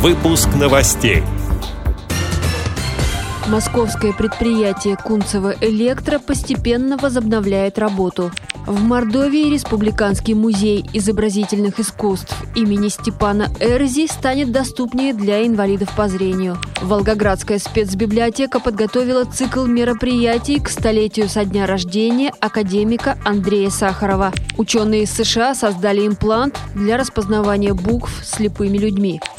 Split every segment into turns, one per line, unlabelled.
Выпуск новостей.
Московское предприятие Кунцево Электро постепенно возобновляет работу. В Мордовии Республиканский музей изобразительных искусств имени Степана Эрзи станет доступнее для инвалидов по зрению. Волгоградская спецбиблиотека подготовила цикл мероприятий к столетию со дня рождения академика Андрея Сахарова. Ученые из США создали имплант для распознавания букв слепыми людьми.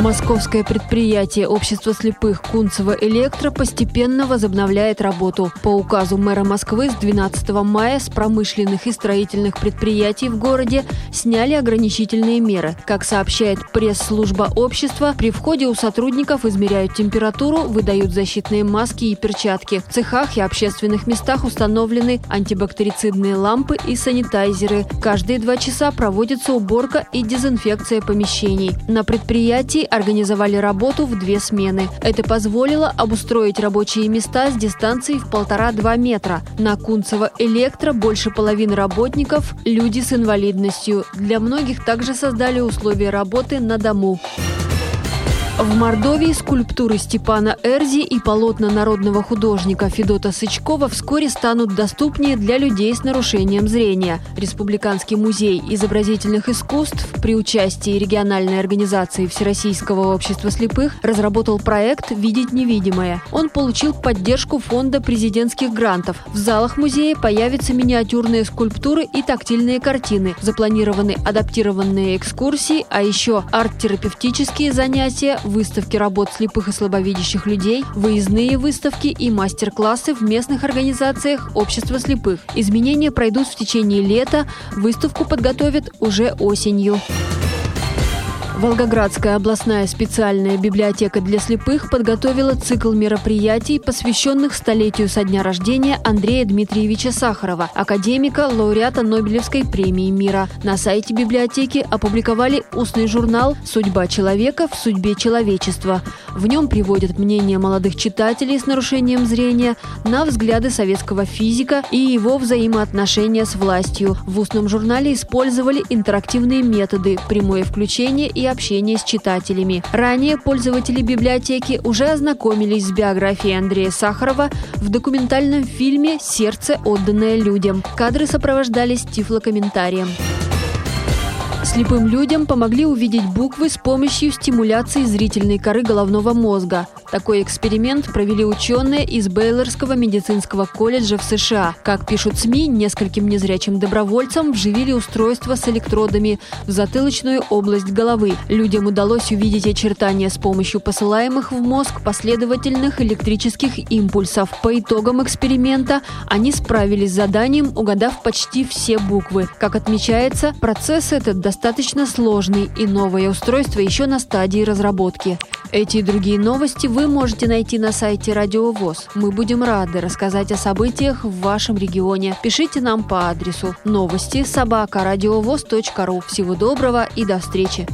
Московское предприятие Общества слепых Кунцево Электро постепенно возобновляет работу. По указу мэра Москвы с 12 мая с промышленных и строительных предприятий в городе сняли ограничительные меры. Как сообщает пресс-служба общества, при входе у сотрудников измеряют температуру, выдают защитные маски и перчатки. В цехах и общественных местах установлены антибактерицидные лампы и санитайзеры. Каждые два часа проводится уборка и дезинфекция помещений. На предприятии организовали работу в две смены. Это позволило обустроить рабочие места с дистанцией в полтора-два метра. На Кунцево Электро больше половины работников – люди с инвалидностью. Для многих также создали условия работы на дому. В Мордовии скульптуры Степана Эрзи и полотна народного художника Федота Сычкова вскоре станут доступнее для людей с нарушением зрения. Республиканский музей изобразительных искусств при участии региональной организации Всероссийского общества слепых разработал проект «Видеть невидимое». Он получил поддержку фонда президентских грантов. В залах музея появятся миниатюрные скульптуры и тактильные картины, запланированы адаптированные экскурсии, а еще арт-терапевтические занятия, выставки работ слепых и слабовидящих людей, выездные выставки и мастер-классы в местных организациях общества слепых. Изменения пройдут в течение лета, выставку подготовят уже осенью. Волгоградская областная специальная библиотека для слепых подготовила цикл мероприятий, посвященных столетию со дня рождения Андрея Дмитриевича Сахарова, академика, лауреата Нобелевской премии мира. На сайте библиотеки опубликовали устный журнал «Судьба человека в судьбе человечества». В нем приводят мнения молодых читателей с нарушением зрения на взгляды советского физика и его взаимоотношения с властью. В устном журнале использовали интерактивные методы, прямое включение и общения с читателями. Ранее пользователи библиотеки уже ознакомились с биографией Андрея Сахарова в документальном фильме «Сердце, отданное людям». Кадры сопровождались тифлокомментарием. Слепым людям помогли увидеть буквы с помощью стимуляции зрительной коры головного мозга. Такой эксперимент провели ученые из Бейлорского медицинского колледжа в США. Как пишут СМИ, нескольким незрячим добровольцам вживили устройство с электродами в затылочную область головы. Людям удалось увидеть очертания с помощью посылаемых в мозг последовательных электрических импульсов. По итогам эксперимента они справились с заданием, угадав почти все буквы. Как отмечается, процесс этот достаточно сложный, и новое устройство еще на стадии разработки. Эти и другие новости вы можете найти на сайте Радио ВОЗ. Мы будем рады рассказать о событиях в вашем регионе. Пишите нам по адресу новости собака ру. Всего доброго и до встречи!